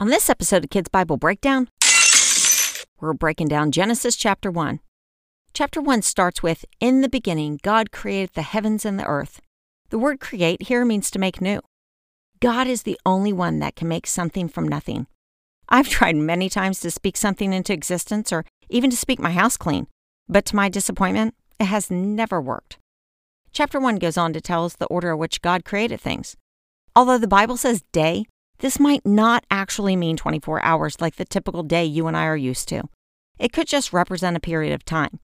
On this episode of Kids Bible Breakdown, we're breaking down Genesis chapter 1. Chapter 1 starts with In the beginning, God created the heavens and the earth. The word create here means to make new. God is the only one that can make something from nothing. I've tried many times to speak something into existence or even to speak my house clean, but to my disappointment, it has never worked. Chapter 1 goes on to tell us the order in which God created things. Although the Bible says day, this might not actually mean 24 hours like the typical day you and I are used to. It could just represent a period of time.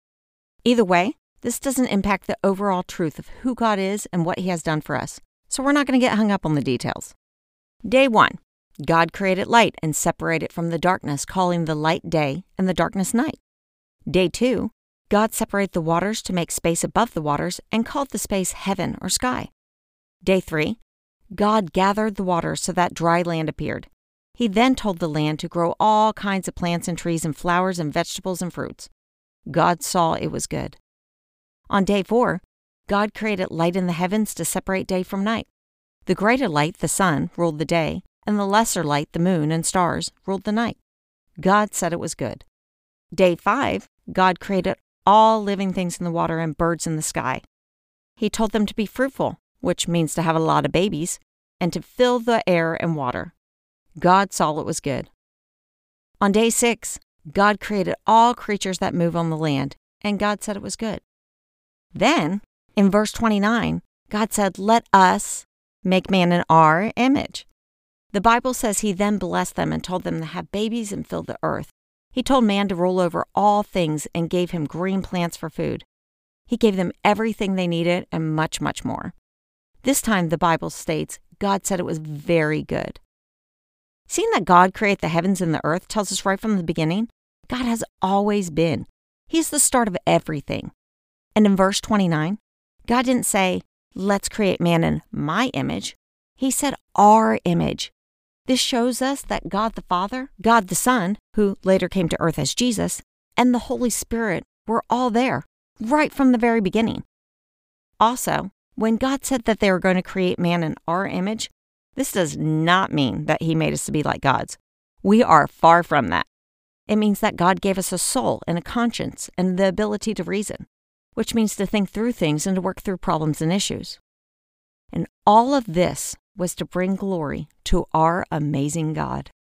Either way, this doesn't impact the overall truth of who God is and what He has done for us, so we're not going to get hung up on the details. Day 1 God created light and separated it from the darkness, calling the light day and the darkness night. Day 2 God separated the waters to make space above the waters and called the space heaven or sky. Day 3 God gathered the waters so that dry land appeared. He then told the land to grow all kinds of plants and trees and flowers and vegetables and fruits. God saw it was good. On day four, God created light in the heavens to separate day from night. The greater light, the sun, ruled the day, and the lesser light, the moon and stars, ruled the night. God said it was good. Day five, God created all living things in the water and birds in the sky. He told them to be fruitful which means to have a lot of babies, and to fill the air and water. God saw it was good. On day six, God created all creatures that move on the land, and God said it was good. Then, in verse 29, God said, Let us make man in our image. The Bible says he then blessed them and told them to have babies and fill the earth. He told man to rule over all things and gave him green plants for food. He gave them everything they needed and much, much more. This time, the Bible states God said it was very good. Seeing that God created the heavens and the earth tells us right from the beginning God has always been. He's the start of everything. And in verse 29, God didn't say, Let's create man in my image. He said, Our image. This shows us that God the Father, God the Son, who later came to earth as Jesus, and the Holy Spirit were all there, right from the very beginning. Also, when God said that they were going to create man in our image, this does not mean that He made us to be like gods. We are far from that. It means that God gave us a soul and a conscience and the ability to reason, which means to think through things and to work through problems and issues. And all of this was to bring glory to our amazing God.